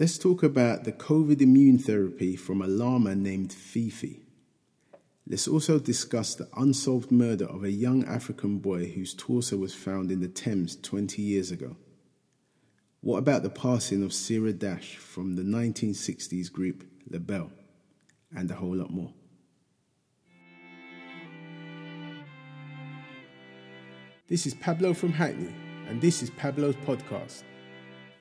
Let's talk about the COVID immune therapy from a llama named Fifi. Let's also discuss the unsolved murder of a young African boy whose torso was found in the Thames 20 years ago. What about the passing of Sarah Dash from the 1960s group LaBelle? And a whole lot more. This is Pablo from Hackney, and this is Pablo's podcast.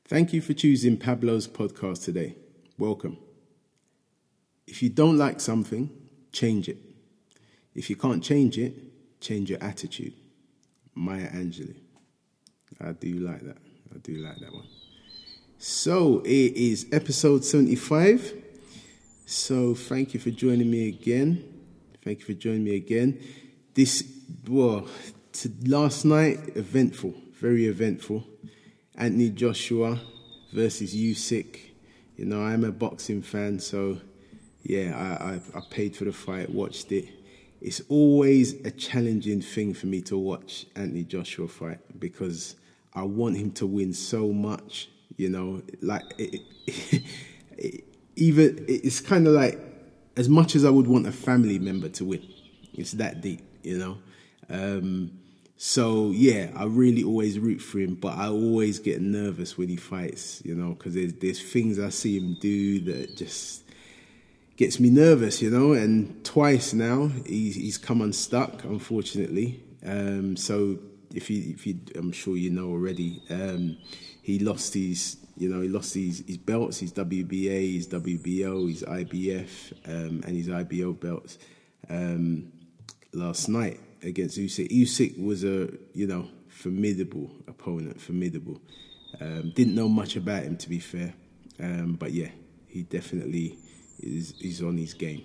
Thank you for choosing Pablo's podcast today. Welcome. If you don't like something, change it. If you can't change it, change your attitude. Maya Angelou. I do like that. I do like that one. So it is episode 75. So thank you for joining me again. Thank you for joining me again. This, well, last night, eventful, very eventful. Anthony Joshua versus Usyk. You know, I'm a boxing fan, so yeah, I, I, I paid for the fight, watched it. It's always a challenging thing for me to watch Anthony Joshua fight because I want him to win so much. You know, like it, it, even it's kind of like as much as I would want a family member to win. It's that deep, you know. Um, so yeah, I really always root for him, but I always get nervous when he fights, you know, because there's there's things I see him do that just gets me nervous, you know. And twice now he's he's come unstuck, unfortunately. Um, so if you if you, I'm sure you know already, um, he lost his you know he lost his his belts, his WBA, his WBO, his IBF, um, and his IBO belts um, last night against Usyk. Usyk was a you know formidable opponent, formidable. Um, didn't know much about him to be fair, um, but yeah, he definitely is is on his game.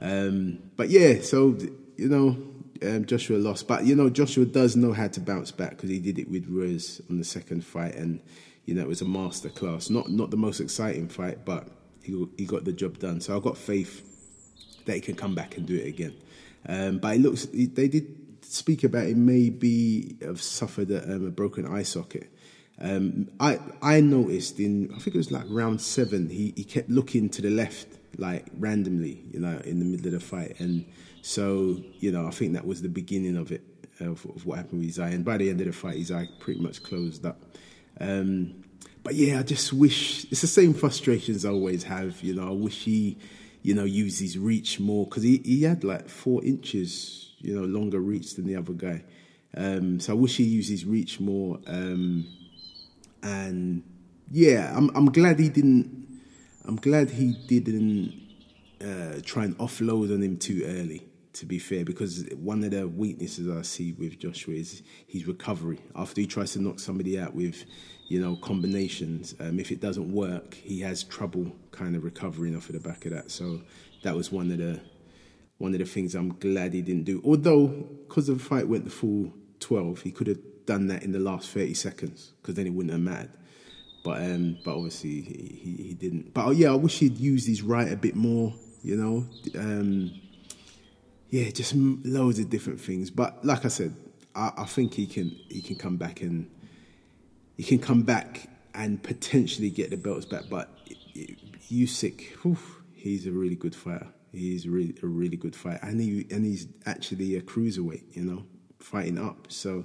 Um, but yeah, so you know um, Joshua lost, but you know Joshua does know how to bounce back because he did it with Ruiz on the second fight, and you know it was a master class. Not not the most exciting fight, but he he got the job done. So I've got faith that he can come back and do it again. Um, but it looks they did speak about it maybe have suffered a, um, a broken eye socket. Um, I I noticed in I think it was like round seven he, he kept looking to the left like randomly you know in the middle of the fight and so you know I think that was the beginning of it of, of what happened with his eye and by the end of the fight his eye pretty much closed up. Um, but yeah, I just wish it's the same frustrations I always have. You know, I wish he you know, use his reach more because he, he had like four inches, you know, longer reach than the other guy. Um, so I wish he used his reach more. Um, and yeah, I'm I'm glad he didn't. I'm glad he didn't uh, try and offload on him too early. To be fair, because one of the weaknesses I see with Joshua is his recovery. After he tries to knock somebody out with you know, combinations. Um, if it doesn't work, he has trouble kind of recovering off of the back of that. So that was one of the one of the things I'm glad he didn't do. Although, because the fight went the full 12, he could have done that in the last 30 seconds because then it wouldn't have mattered. But um, but obviously he, he, he, didn't. But oh, yeah, I wish he'd used his right a bit more. You know, um, yeah, just loads of different things. But like I said, I, I think he can he can come back and he can come back and potentially get the belts back. But Usyk, whew, he's a really good fighter. He's really a really good fighter, and he and he's actually a cruiserweight. You know, fighting up. So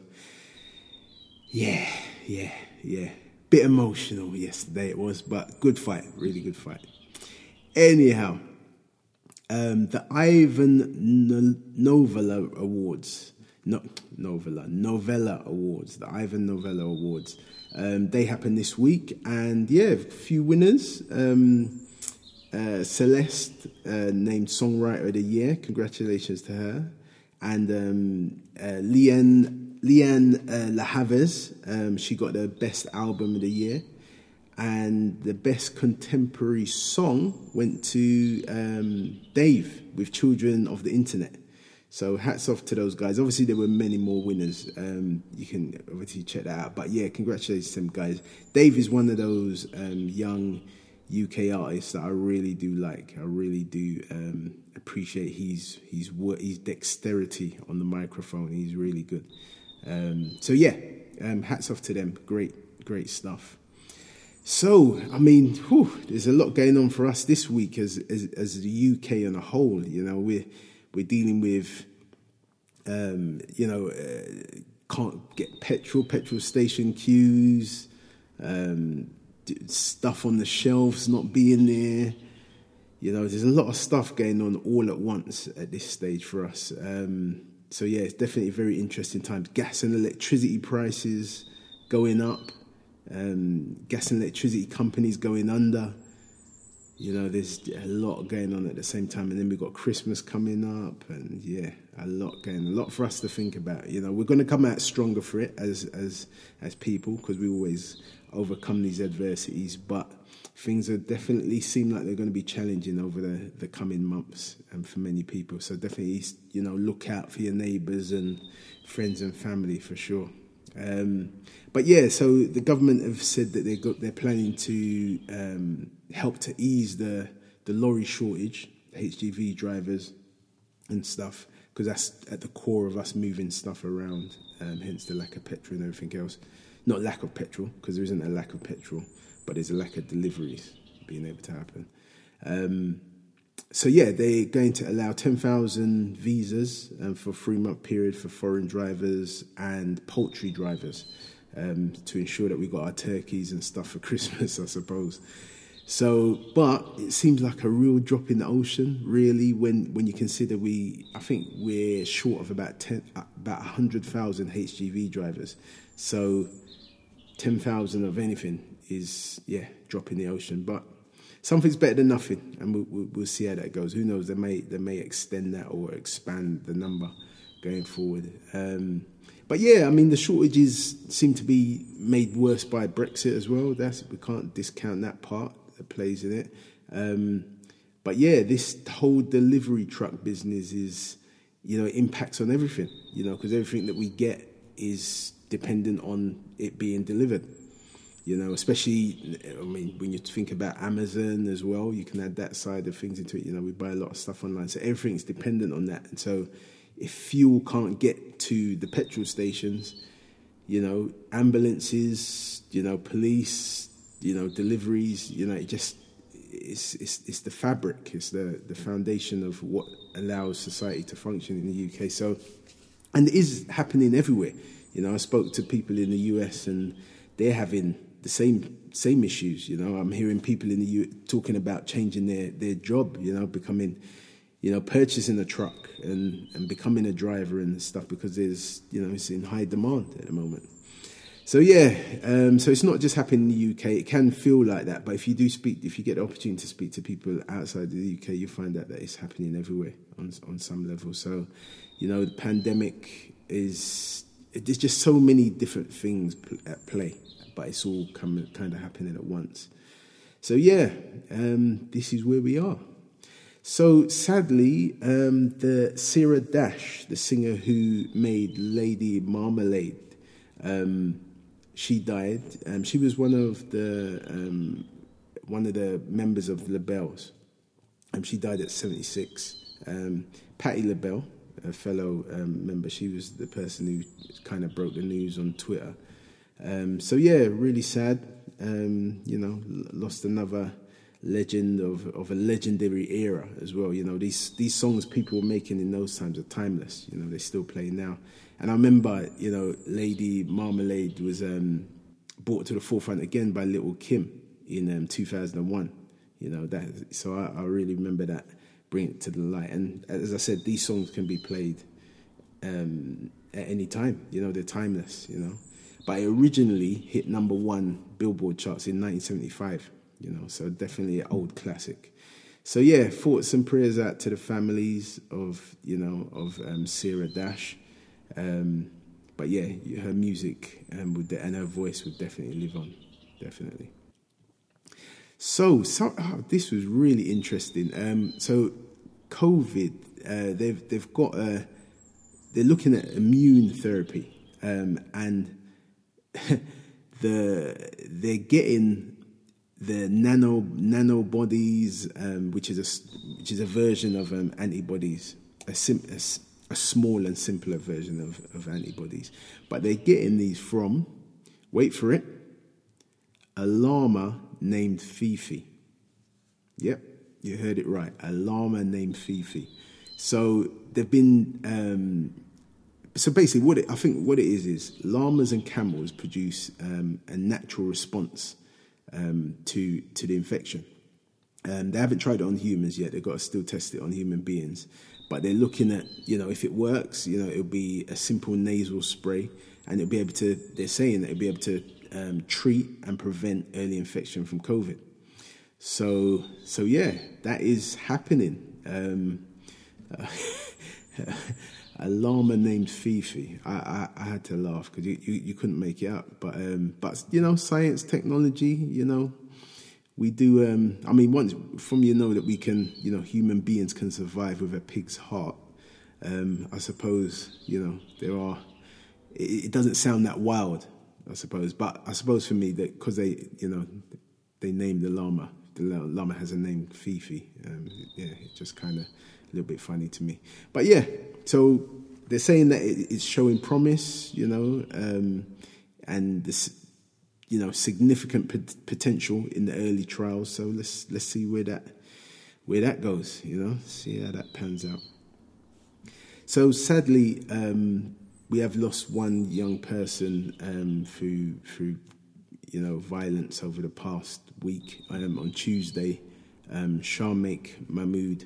yeah, yeah, yeah. Bit emotional yesterday it was, but good fight, really good fight. Anyhow, um, the Ivan Novello Awards, no, Novella, Novella Awards, the Ivan Novello Awards um, they happen this week, and yeah, a few winners. Um, uh, Celeste, uh, named Songwriter of the Year, congratulations to her. And um, uh, Lianne, Lianne uh, La um, she got the Best Album of the Year. And the Best Contemporary Song went to um, Dave with Children of the Internet. So hats off to those guys. Obviously, there were many more winners. Um, you can obviously check that out. But yeah, congratulations to them guys. Dave is one of those um, young UK artists that I really do like. I really do um, appreciate his his his dexterity on the microphone. He's really good. Um, so yeah, um, hats off to them. Great, great stuff. So, I mean, whew, there's a lot going on for us this week as, as, as the UK on a whole. You know, we're we're dealing with, um, you know, uh, can't get petrol, petrol station queues, um, stuff on the shelves not being there. You know, there's a lot of stuff going on all at once at this stage for us. Um, so yeah, it's definitely very interesting times. Gas and electricity prices going up, um, gas and electricity companies going under. You know, there's a lot going on at the same time, and then we've got Christmas coming up, and yeah, a lot going, a lot for us to think about. You know, we're going to come out stronger for it as as as people because we always overcome these adversities, but things are definitely seem like they're going to be challenging over the, the coming months and for many people. So definitely, you know, look out for your neighbours and friends and family for sure. Um, but yeah, so the government have said that they got they're planning to um, help to ease the the lorry shortage, HGV drivers and stuff, because that's at the core of us moving stuff around. Um, hence the lack of petrol and everything else. Not lack of petrol, because there isn't a lack of petrol but there's a lack of deliveries being able to happen. So yeah, they're going to allow 10,000 visas um, for three month period for foreign drivers and poultry drivers um, to ensure that we got our turkeys and stuff for Christmas, I suppose. So, but it seems like a real drop in the ocean, really, when, when you consider we, I think we're short of about 10, about 100,000 HGV drivers. So, 10,000 of anything is yeah drop in the ocean. But something's better than nothing, and we'll, we'll, we'll, see how that goes. Who knows? They may they may extend that or expand the number going forward. Um, but yeah, I mean the shortages seem to be made worse by Brexit as well. That's we can't discount that part that plays in it. Um, but yeah, this whole delivery truck business is you know impacts on everything. You know because everything that we get is dependent on it being delivered. You know, especially, I mean, when you think about Amazon as well, you can add that side of things into it. You know, we buy a lot of stuff online, so everything's dependent on that. And so, if fuel can't get to the petrol stations, you know, ambulances, you know, police, you know, deliveries, you know, it just it's it's it's the fabric, it's the the foundation of what allows society to function in the UK. So, and it is happening everywhere. You know, I spoke to people in the US and they're having the same same issues. You know, I'm hearing people in the U talking about changing their their job. You know, becoming, you know, purchasing a truck and and becoming a driver and stuff because there's you know it's in high demand at the moment. So yeah, um, so it's not just happening in the UK. It can feel like that, but if you do speak, if you get the opportunity to speak to people outside the UK, you find out that it's happening everywhere on on some level. So, you know, the pandemic is there's just so many different things at play but it's all come, kind of happening at once. So yeah, um, this is where we are. So sadly, um, the Sarah Dash, the singer who made Lady Marmalade, um, she died. Um, she was one of the um, one of the members of LaBelle's. Um, she died at seventy six. Um, Patti LaBelle, a fellow member, she was the person who kind of broke the news on Twitter. Um, so yeah, really sad. Um, you know, lost another legend of, of a legendary era as well. You know, these these songs people were making in those times are timeless. You know, they still play now. And I remember, you know, Lady Marmalade was um, brought to the forefront again by Lil' Kim in um, 2001. You know that, so I, I, really remember that, bring it to the light. And as I said, these songs can be played um, at any time. You know, they're timeless. You know but it originally hit number one Billboard charts in 1975. You know, so definitely an old classic. So yeah, thoughts and prayers out to the families of you know of um, Sarah Dash. Um, but yeah, her music um, would and her voice would definitely live on, definitely. So, so oh, this was really interesting. Um, so, COVID, uh, they've they've got a, they're looking at immune therapy, um, and the they're getting the nano nanobodies, um, which is a which is a version of um, antibodies, a, sim, a, a, small and simpler version of, of antibodies. But they're getting these from, wait for it, a llama named Fifi. Yep, you heard it right. A llama named Fifi. So they've been. Um, so basically, what it, I think what it is is llamas and camels produce um, a natural response um, to to the infection. Um, they haven't tried it on humans yet. They've got to still test it on human beings. But they're looking at, you know, if it works, you know, it'll be a simple nasal spray, and it'll be able to. They're saying that it'll be able to um, treat and prevent early infection from COVID. So, so yeah, that is happening. Um, uh, a llama named Fifi. I, I, I had to laugh because you, you, you, couldn't make it up. But um, but you know, science, technology, you know, we do. Um, I mean, once from you know that we can, you know, human beings can survive with a pig's heart. Um, I suppose you know there are. It, it, doesn't sound that wild, I suppose. But I suppose for me that because they, you know, they named the llama. The llama has a name, Fifi. Um, yeah, it just kind of a little bit funny to me. But yeah, so they're saying that it's showing promise, you know, um, and this, you know, significant pot- potential in the early trials. So let's let's see where that where that goes, you know, see how that pans out. So sadly, um, we have lost one young person um, through through you know violence over the past week. Um, on Tuesday, um, Sharmaik Mahmood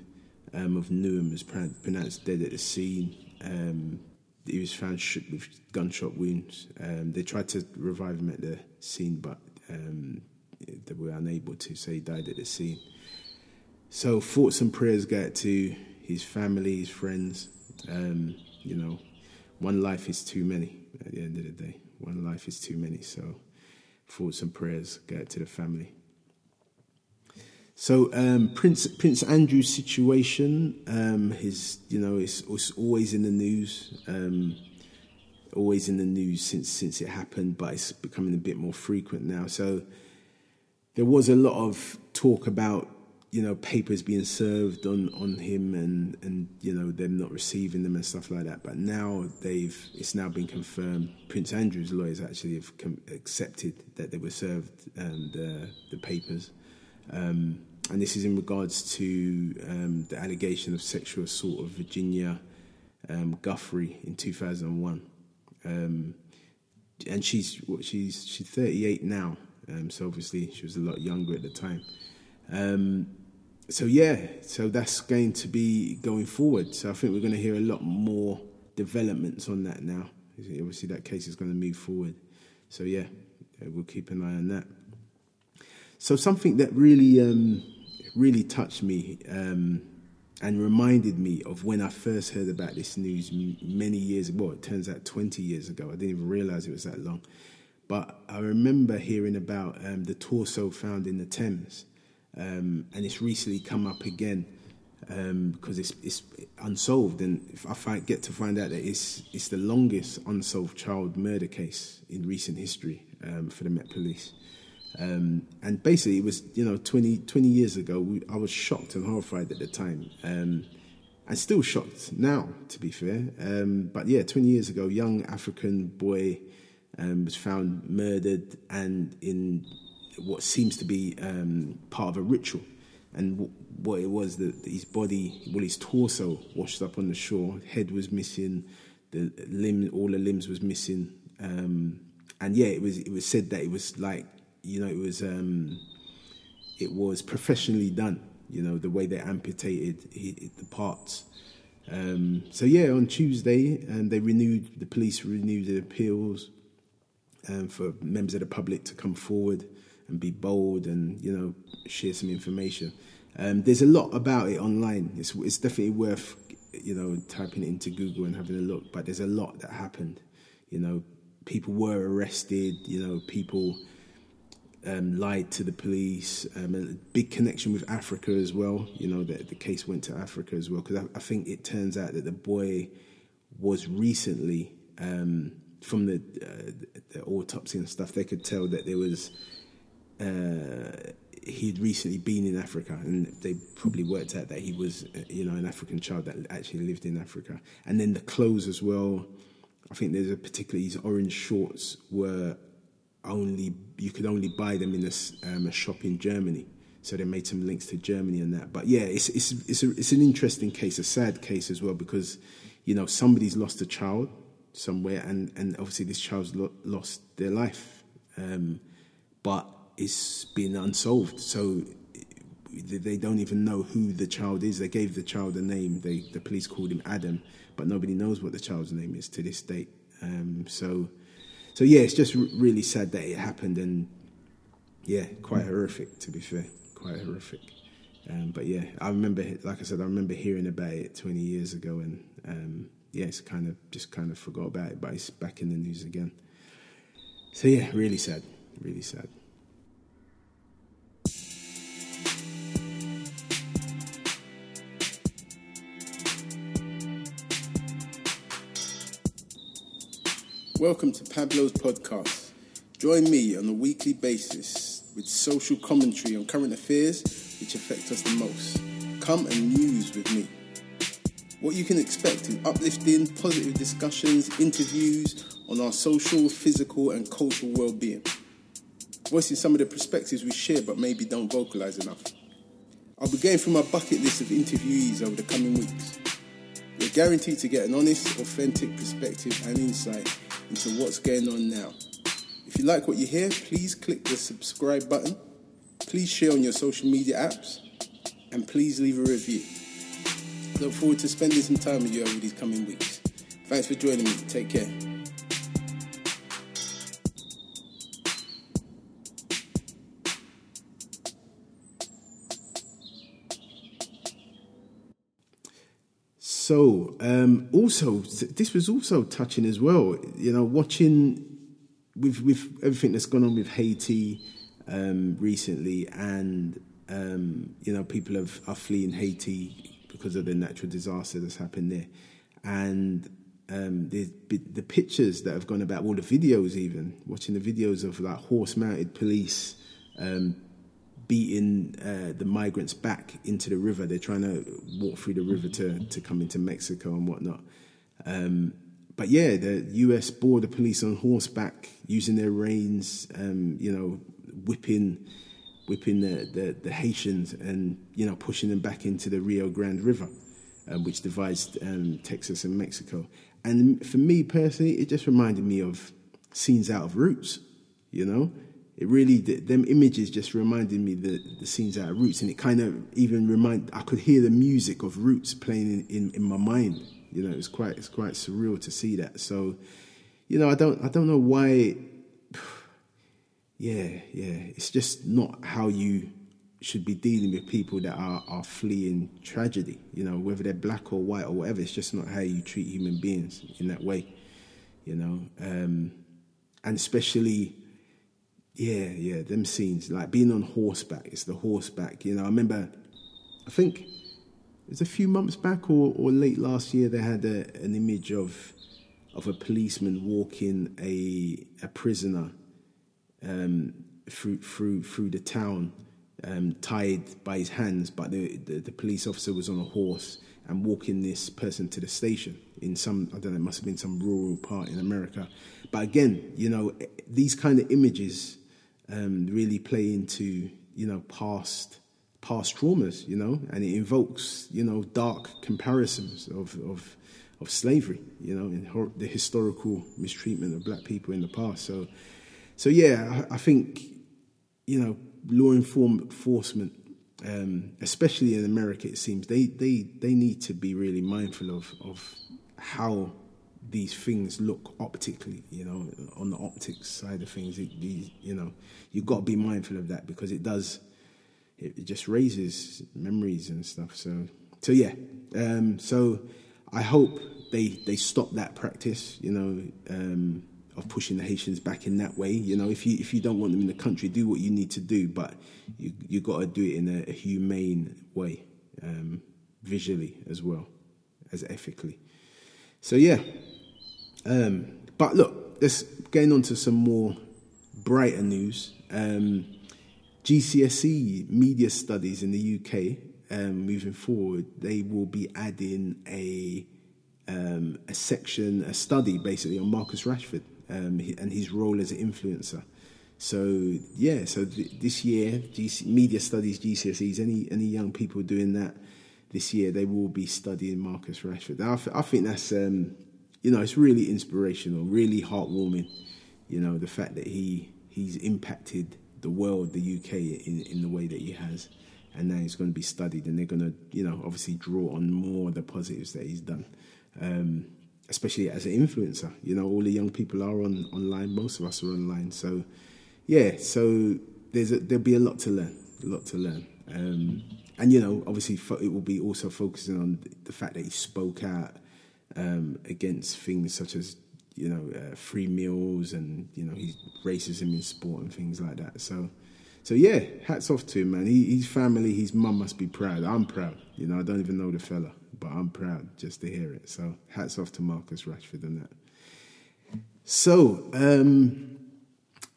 um, of Newham was pronounced dead at the scene. Um, he was found with gunshot wounds. Um, they tried to revive him at the scene, but um, they were unable to, so he died at the scene. So thoughts and prayers go out to his family, his friends. Um, you know, one life is too many at the end of the day. One life is too many. So thoughts and prayers go out to the family. So um, Prince Prince Andrew's situation, um, his you know, it's, it's, always in the news, um, always in the news since since it happened, but it's becoming a bit more frequent now. So there was a lot of talk about you know papers being served on on him and and you know them not receiving them and stuff like that. But now they've it's now been confirmed. Prince Andrew's lawyers actually have com- accepted that they were served um, the the papers. Um, and this is in regards to um, the allegation of sexual assault of Virginia um, Giuffre in 2001. Um, and she's she's she's 38 now, um, so obviously she was a lot younger at the time. Um, so yeah, so that's going to be going forward. So I think we're going to hear a lot more developments on that now. Obviously, that case is going to move forward. So yeah, we'll keep an eye on that. So something that really um, really touched me um, and reminded me of when I first heard about this news many years ago. It turns out 20 years ago. I didn't even realize it was that long. But I remember hearing about um, the torso found in the Thames, um, and it's recently come up again because um, it's, it's unsolved. And if I find, get to find out that it's, it's the longest unsolved child murder case in recent history um, for the Met Police. Um, and basically, it was, you know, 20, 20 years ago, we, I was shocked and horrified at the time. Um, and still shocked now, to be fair. Um, but yeah, 20 years ago, young African boy um, was found murdered and in what seems to be um, part of a ritual. And w- what it was, that his body, well, his torso washed up on the shore, head was missing, the limb, all the limbs was missing. Um, and yeah, it was, it was said that it was like you know, it was um, it was professionally done. You know, the way they amputated the parts. Um, so yeah, on Tuesday, um, they renewed the police renewed the appeals um, for members of the public to come forward and be bold and you know share some information. Um, there's a lot about it online. It's, it's definitely worth you know typing it into Google and having a look. But there's a lot that happened. You know, people were arrested. You know, people um, lied to the police. Um, a big connection with Africa as well. You know, the, the case went to Africa as well because I, I, think it turns out that the boy was recently um, from the, uh, the autopsy and stuff. They could tell that there was uh, he'd recently been in Africa, and they probably worked out that he was, uh, you know, an African child that actually lived in Africa. And then the clothes as well. I think there's a particularly his orange shorts were only you could only buy them in a, um, a shop in Germany. So they made some links to Germany and that. But yeah, it's it's it's, a, it's an interesting case, a sad case as well, because you know somebody's lost a child somewhere, and and obviously this child's lo- lost their life, um, but it's been unsolved. So they don't even know who the child is. They gave the child a name. They, the police called him Adam, but nobody knows what the child's name is to this date. Um, so, so yeah, it's just really sad that it happened, and yeah, quite horrific to be fair, quite horrific. Um, but yeah, I remember, like I said, I remember hearing about it 20 years ago, and um, yeah, it's kind of just kind of forgot about it, but it's back in the news again. So yeah, really sad, really sad. Welcome to Pablo's podcast. Join me on a weekly basis with social commentary on current affairs which affect us the most. Come and muse with me. What you can expect is uplifting, positive discussions, interviews on our social, physical, and cultural well being. Voicing some of the perspectives we share but maybe don't vocalize enough. I'll be going through my bucket list of interviewees over the coming weeks. You're guaranteed to get an honest, authentic perspective and insight into what's going on now. If you like what you hear, please click the subscribe button. Please share on your social media apps. And please leave a review. Look forward to spending some time with you over these coming weeks. Thanks for joining me. Take care. So, um, also, this was also touching as well. You know, watching with with everything that's gone on with Haiti um, recently, and um, you know, people have, are fleeing Haiti because of the natural disaster that's happened there, and um, the the pictures that have gone about, all the videos, even watching the videos of like horse mounted police um, beating uh, the migrants back into the river. They're trying to walk through the river to, to come into Mexico and whatnot. Um, but yeah, the U.S. border police on horseback using their reins, um, you know, whipping, whipping the, the, the, Haitians and you know pushing them back into the Rio Grande River, um, which divides um, Texas and Mexico. And for me personally, it just reminded me of scenes out of Roots. You know, it really them images just reminded me the the scenes of Roots, and it kind of even remind I could hear the music of Roots playing in, in, in my mind. You know, it's quite it's quite surreal to see that. So, you know, I don't I don't know why. Yeah, yeah, it's just not how you should be dealing with people that are, are fleeing tragedy. You know, whether they're black or white or whatever, it's just not how you treat human beings in that way. You know, um, and especially yeah, yeah, them scenes like being on horseback. It's the horseback. You know, I remember. I think it was a few months back or, or late last year. They had a, an image of of a policeman walking a a prisoner um, through through through the town, um, tied by his hands, but the, the, the police officer was on a horse and walking this person to the station in some I don't know, it must have been some rural part in America. But again, you know, these kind of images um, really play into you know past past traumas, you know, and it invokes you know dark comparisons of of, of slavery, you know, and the historical mistreatment of black people in the past. So, so yeah, I, I think you know law enforcement, um, especially in America, it seems they they they need to be really mindful of of how these things look optically, you know, on the optics side of things, it, you know, you've got to be mindful of that because it does, it, just raises memories and stuff. So, so yeah, um, so I hope they they stop that practice, you know, um, of pushing the Haitians back in that way. You know, if you if you don't want them in the country, do what you need to do, but you you got to do it in a, a humane way, um, visually as well as ethically. So yeah, um, but look, let's getting on to some more brighter news. Um, GCSE media studies in the UK um, moving forward, they will be adding a um, a section, a study basically on Marcus Rashford um, and his role as an influencer. So yeah, so th- this year, GC- media studies GCSEs, any any young people doing that this year, they will be studying Marcus Rashford. I, th- I think that's um, you know it's really inspirational, really heartwarming. You know the fact that he he's impacted the world, the UK, in, in the way that he has, and now he's going to be studied, and they're going to you know obviously draw on more of the positives that he's done. Um, especially as an influencer, you know, all the young people are on online. Most of us are online, so yeah. So there's a, there'll be a lot to learn, a lot to learn. Um, and you know, obviously, it will be also focusing on the fact that he spoke out um, against things such as you know uh, free meals and you know his racism in sport and things like that. So, so yeah, hats off to him, man. He, his family, his mum must be proud. I'm proud. You know, I don't even know the fella, but I'm proud just to hear it. So, hats off to Marcus Rashford and that. So, um,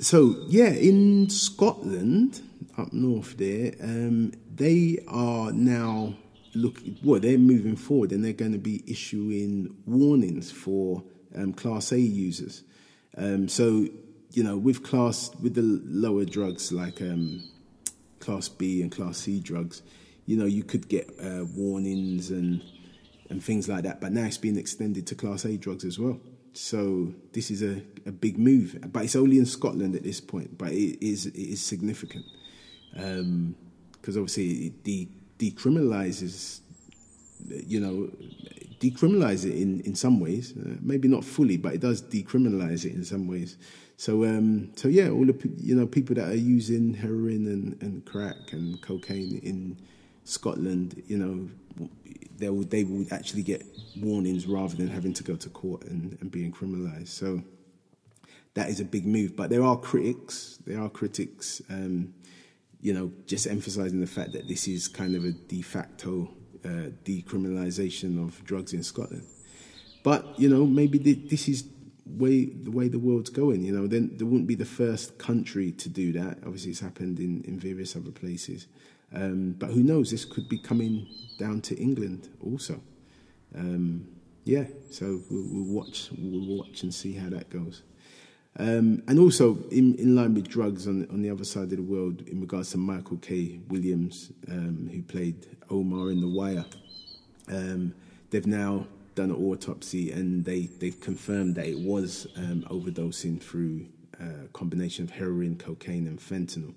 so yeah, in Scotland, up north there, um, they are now looking. Well, they're moving forward, and they're going to be issuing warnings for um, Class A users. Um, so, you know, with class with the lower drugs like um, Class B and Class C drugs, you know, you could get uh, warnings and and things like that. But now it's being extended to Class A drugs as well. So this is a, a big move, but it's only in Scotland at this point. But it is it is significant because um, obviously it de- decriminalizes, you know, decriminalize it in, in some ways. Uh, maybe not fully, but it does decriminalize it in some ways. So um, so yeah, all the you know people that are using heroin and, and crack and cocaine in Scotland, you know, they will they will actually get warnings rather than having to go to court and, and being criminalized. So that is a big move. But there are critics. There are critics. Um, you know, just emphasizing the fact that this is kind of a de facto uh, decriminalization of drugs in Scotland. But you know, maybe this is way the way the world's going. You know, then there wouldn't be the first country to do that. Obviously, it's happened in, in various other places. Um, but who knows? This could be coming down to England also. Um, yeah, so we'll, we'll, watch. We'll watch and see how that goes. Um, and also, in, in line with drugs on, on the other side of the world, in regards to Michael K. Williams, um, who played Omar in The Wire, um, they've now done an autopsy and they, they've confirmed that it was um, overdosing through a uh, combination of heroin, cocaine, and fentanyl.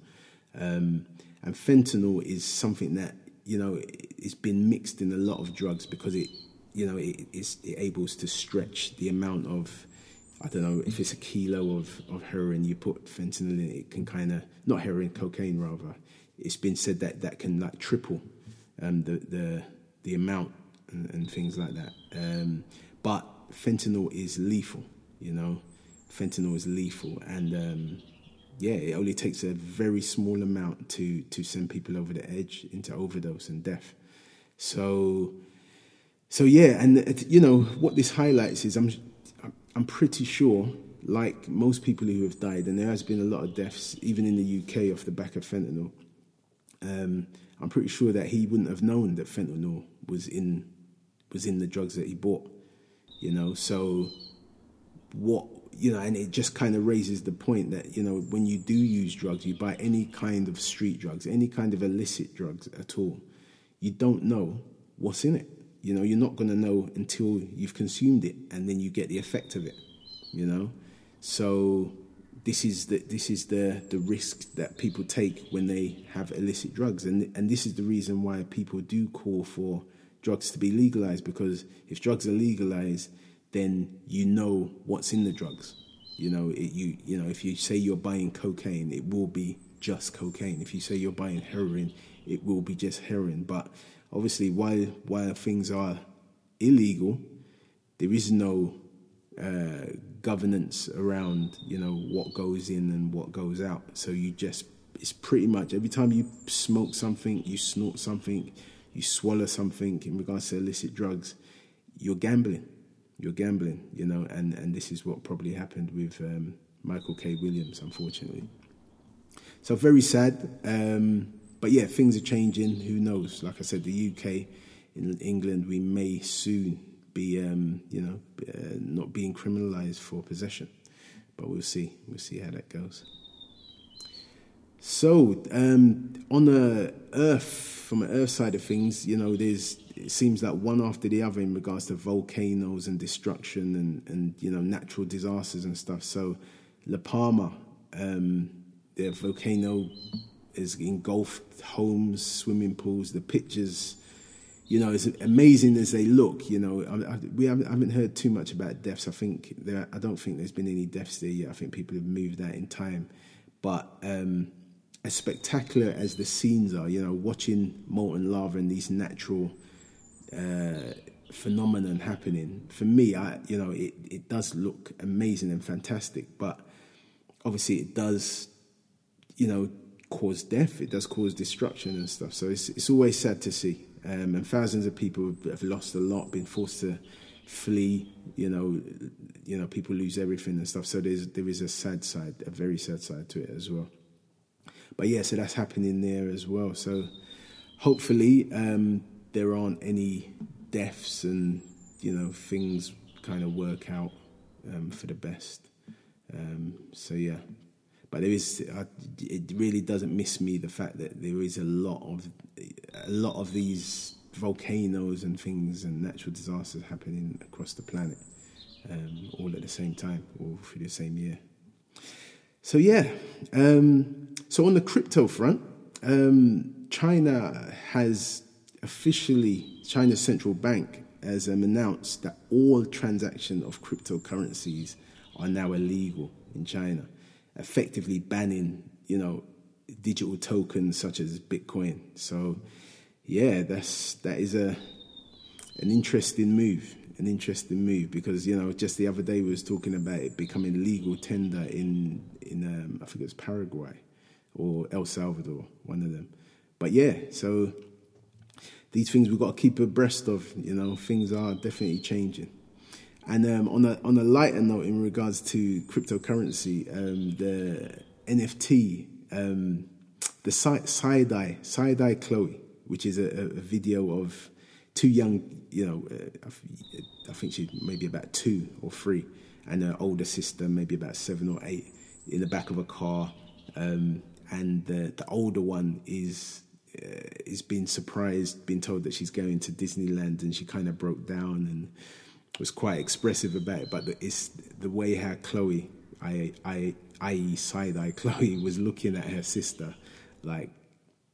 Um, and fentanyl is something that you know it's been mixed in a lot of drugs because it you know it, it able to stretch the amount of I don't know if it's a kilo of, of heroin you put fentanyl in it, can kind of not heroin cocaine rather it's been said that that can like triple um, the the the amount and, and things like that. Um, but fentanyl is lethal you know? Fentanyl is lethal and um, yeah it only takes a very small amount to to send people over the edge into overdose and death. So so yeah and you know what this highlights is i'm I'm pretty sure, like most people who have died, and there has been a lot of deaths, even in the UK, off the back of fentanyl. Um, I'm pretty sure that he wouldn't have known that fentanyl was in was in the drugs that he bought. You know, so what you know, and it just kind of raises the point that you know when you do use drugs, you buy any kind of street drugs, any kind of illicit drugs at all, you don't know what's in it. You know, you're not going to know until you've consumed it and then you get the effect of it. You know, so this is the this is the the risk that people take when they have illicit drugs, and and this is the reason why people do call for drugs to be legalized because if drugs are legalized, then you know what's in the drugs. You know, it, you you know if you say you're buying cocaine, it will be just cocaine. If you say you're buying heroin, it will be just heroin. But obviously, while while things are illegal, there is no uh, governance around you know what goes in and what goes out. So you just it's pretty much every time you smoke something, you snort something, you swallow something in regards to illicit drugs, you're gambling. You're gambling, you know, and, and this is what probably happened with um, Michael K. Williams, unfortunately. So very sad. Um, but yeah, things are changing. Who knows? Like I said, the UK, in England, we may soon be, um, you know, uh, not being criminalised for possession. But we'll see. We'll see how that goes. So, um, on the Earth, from the Earth side of things, you know, there's it seems like one after the other in regards to volcanoes and destruction and, and you know natural disasters and stuff. So, La Palma, um, the volcano is engulfed homes, swimming pools. The pictures, you know, as amazing as they look, you know, I, I, we haven't, haven't, heard too much about deaths. I think there, I don't think there's been any deaths there yet. I think people have moved that in time, but. Um, as spectacular as the scenes are, you know, watching molten lava and these natural uh, phenomenon happening, for me, I, you know, it, it does look amazing and fantastic, but obviously it does, you know, cause death. It does cause destruction and stuff. So it's it's always sad to see. Um, and thousands of people have lost a lot, been forced to flee. You know, you know, people lose everything and stuff. So there's there is a sad side, a very sad side to it as well but yeah, so that's happening there as well. So hopefully um, there aren't any deaths and you know things kind of work out um, for the best. Um, so yeah, but there is uh, it really doesn't miss me the fact that there is a lot of a lot of these volcanoes and things and natural disasters happening across the planet um, all at the same time, all through the same year. So yeah, um, so on the crypto front, um, China has officially China's central bank has announced that all transaction of cryptocurrencies are now illegal in China, effectively banning you know digital tokens such as Bitcoin. So yeah, that's that is a an interesting move an interesting move because you know just the other day we was talking about it becoming legal tender in in um, I think it was Paraguay or El Salvador, one of them. But yeah, so these things we've got to keep abreast of. You know, things are definitely changing. And um, on a on a lighter note, in regards to cryptocurrency, um, the NFT, um, the side eye, Chloe, which is a, a video of two young, you know, uh, I think she's maybe about two or three, and her older sister maybe about seven or eight in the back of a car, um, and the the older one is uh, is being surprised, being told that she's going to Disneyland, and she kind of broke down and was quite expressive about it. But the, it's the way how Chloe, I I i.e. side eye Chloe, was looking at her sister, like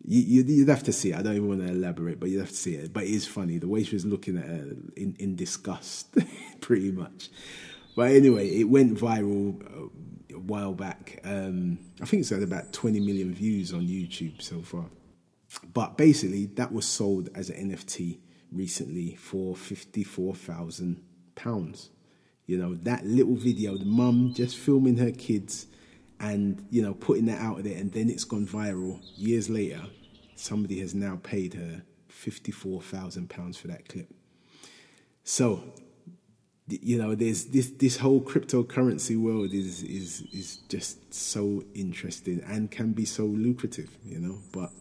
you, would have to see it. I don't even want to elaborate, but you'd have to see it. But it is funny the way she was looking at her in, in disgust, pretty much. But anyway, it went viral uh, a while back. Um, I think it's had about 20 million views on YouTube so far. But basically, that was sold as an NFT recently for £54,000. You know, that little video, the mum just filming her kids and you know putting that out there and then it's gone viral. Years later somebody has now paid her 54,000 pounds for that clip. So you know there's this this whole cryptocurrency world is is is just so interesting and can be so lucrative you know but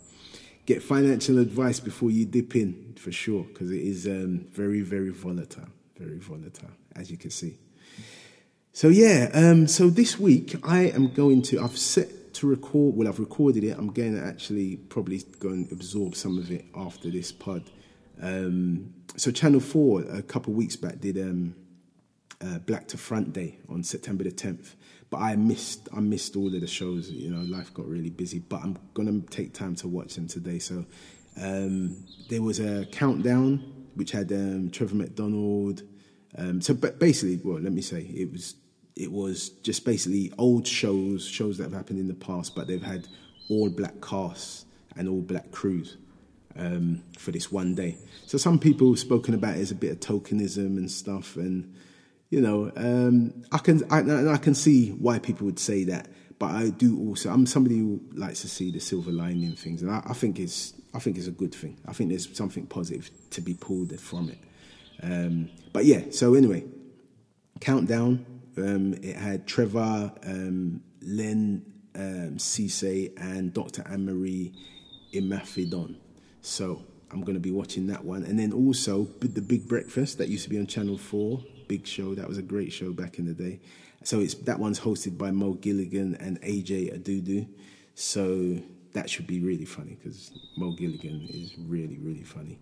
get financial advice before you dip in for sure because it is um, very very volatile very volatile as you can see so yeah, um, so this week I am going to. I've set to record. Well, I've recorded it. I'm going to actually probably go and absorb some of it after this pod. Um, so Channel Four a couple weeks back did um, uh, Black to Front Day on September the 10th, but I missed. I missed all of the shows. You know, life got really busy. But I'm gonna take time to watch them today. So um, there was a countdown which had um, Trevor McDonald. Um, so basically, well, let me say it was it was just basically old shows, shows that have happened in the past, but they've had all black casts and all black crews um, for this one day. So some people have spoken about it as a bit of tokenism and stuff, and you know, um, I can I, I, can see why people would say that, but I do also I'm somebody who likes to see the silver lining in things, and I, I think it's I think it's a good thing. I think there's something positive to be pulled from it. Um, but yeah, so anyway, countdown um, it had Trevor, um, Len um, Cisse, and Dr. Anne Marie Imafidon. So I'm going to be watching that one. And then also The Big Breakfast that used to be on Channel 4. Big show. That was a great show back in the day. So it's that one's hosted by Mo Gilligan and AJ Odudu. So that should be really funny because Mo Gilligan is really, really funny.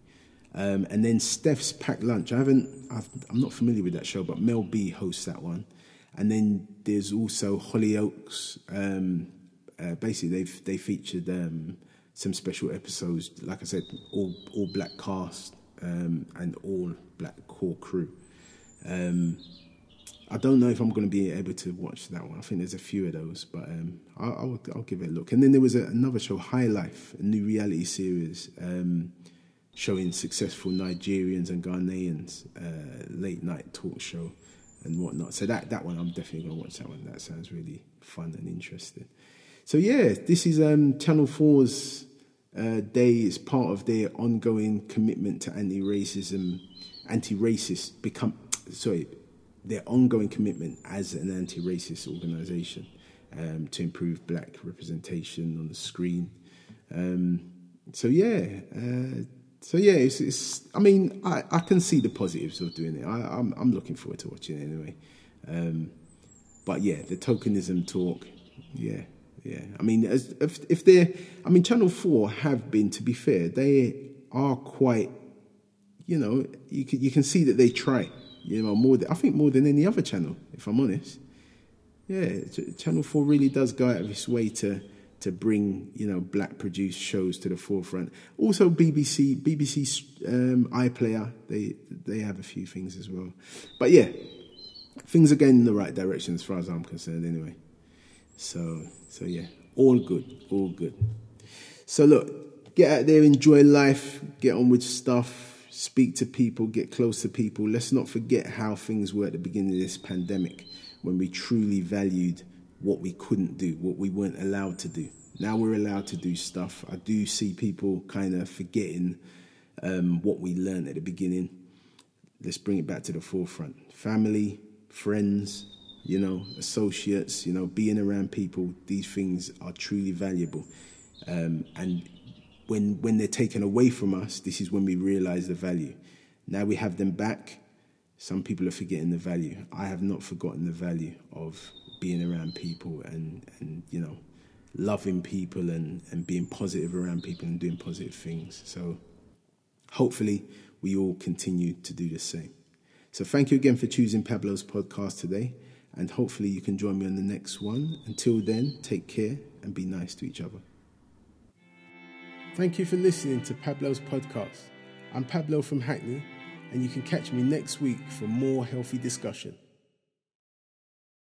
Um, and then Steph's Packed Lunch. I haven't, i am not familiar with that show, but Mel B hosts that one. And then there's also Hollyoaks. Um, uh, basically, they've they featured um, some special episodes. Like I said, all all black cast um, and all black core crew. Um, I don't know if I'm going to be able to watch that one. I think there's a few of those, but um, I'll, I'll, I'll, give it a look. And then there was a, another show, High Life, a new reality series um, showing successful Nigerians and Ghanaians, uh, late night talk show and whatnot. So that, that one, I'm definitely going to watch that one. That sounds really fun and interesting. So yeah, this is um, Channel 4's uh, day. It's part of their ongoing commitment to anti-racism, anti-racist become sorry their ongoing commitment as an anti-racist organisation um, to improve black representation on the screen. Um, so yeah, uh, so yeah, it's, it's, I mean, I, I can see the positives of doing it. I, am I'm, I'm looking forward to watching it anyway. Um, but yeah, the tokenism talk, yeah, yeah. I mean, as, if, if they're, I mean, Channel Four have been, to be fair, they are quite, you know, you can you can see that they try you know, more than, I think more than any other channel, if I'm honest. Yeah, Channel Four really does go out of its way to to bring you know black produced shows to the forefront. Also, BBC, BBC um, iPlayer, they they have a few things as well. But yeah, things are going in the right direction as far as I'm concerned, anyway. So so yeah, all good, all good. So look, get out there, enjoy life, get on with stuff speak to people, get close to people. Let's not forget how things were at the beginning of this pandemic when we truly valued what we couldn't do, what we weren't allowed to do. Now we're allowed to do stuff. I do see people kind of forgetting um, what we learned at the beginning. Let's bring it back to the forefront. Family, friends, you know, associates, you know, being around people, these things are truly valuable. Um, and when when they're taken away from us, this is when we realize the value. Now we have them back. Some people are forgetting the value. I have not forgotten the value of being around people and, and you know, loving people and, and being positive around people and doing positive things. So hopefully we all continue to do the same. So thank you again for choosing Pablo's podcast today. And hopefully you can join me on the next one. Until then, take care and be nice to each other. Thank you for listening to Pablo's podcast. I'm Pablo from Hackney, and you can catch me next week for more healthy discussion.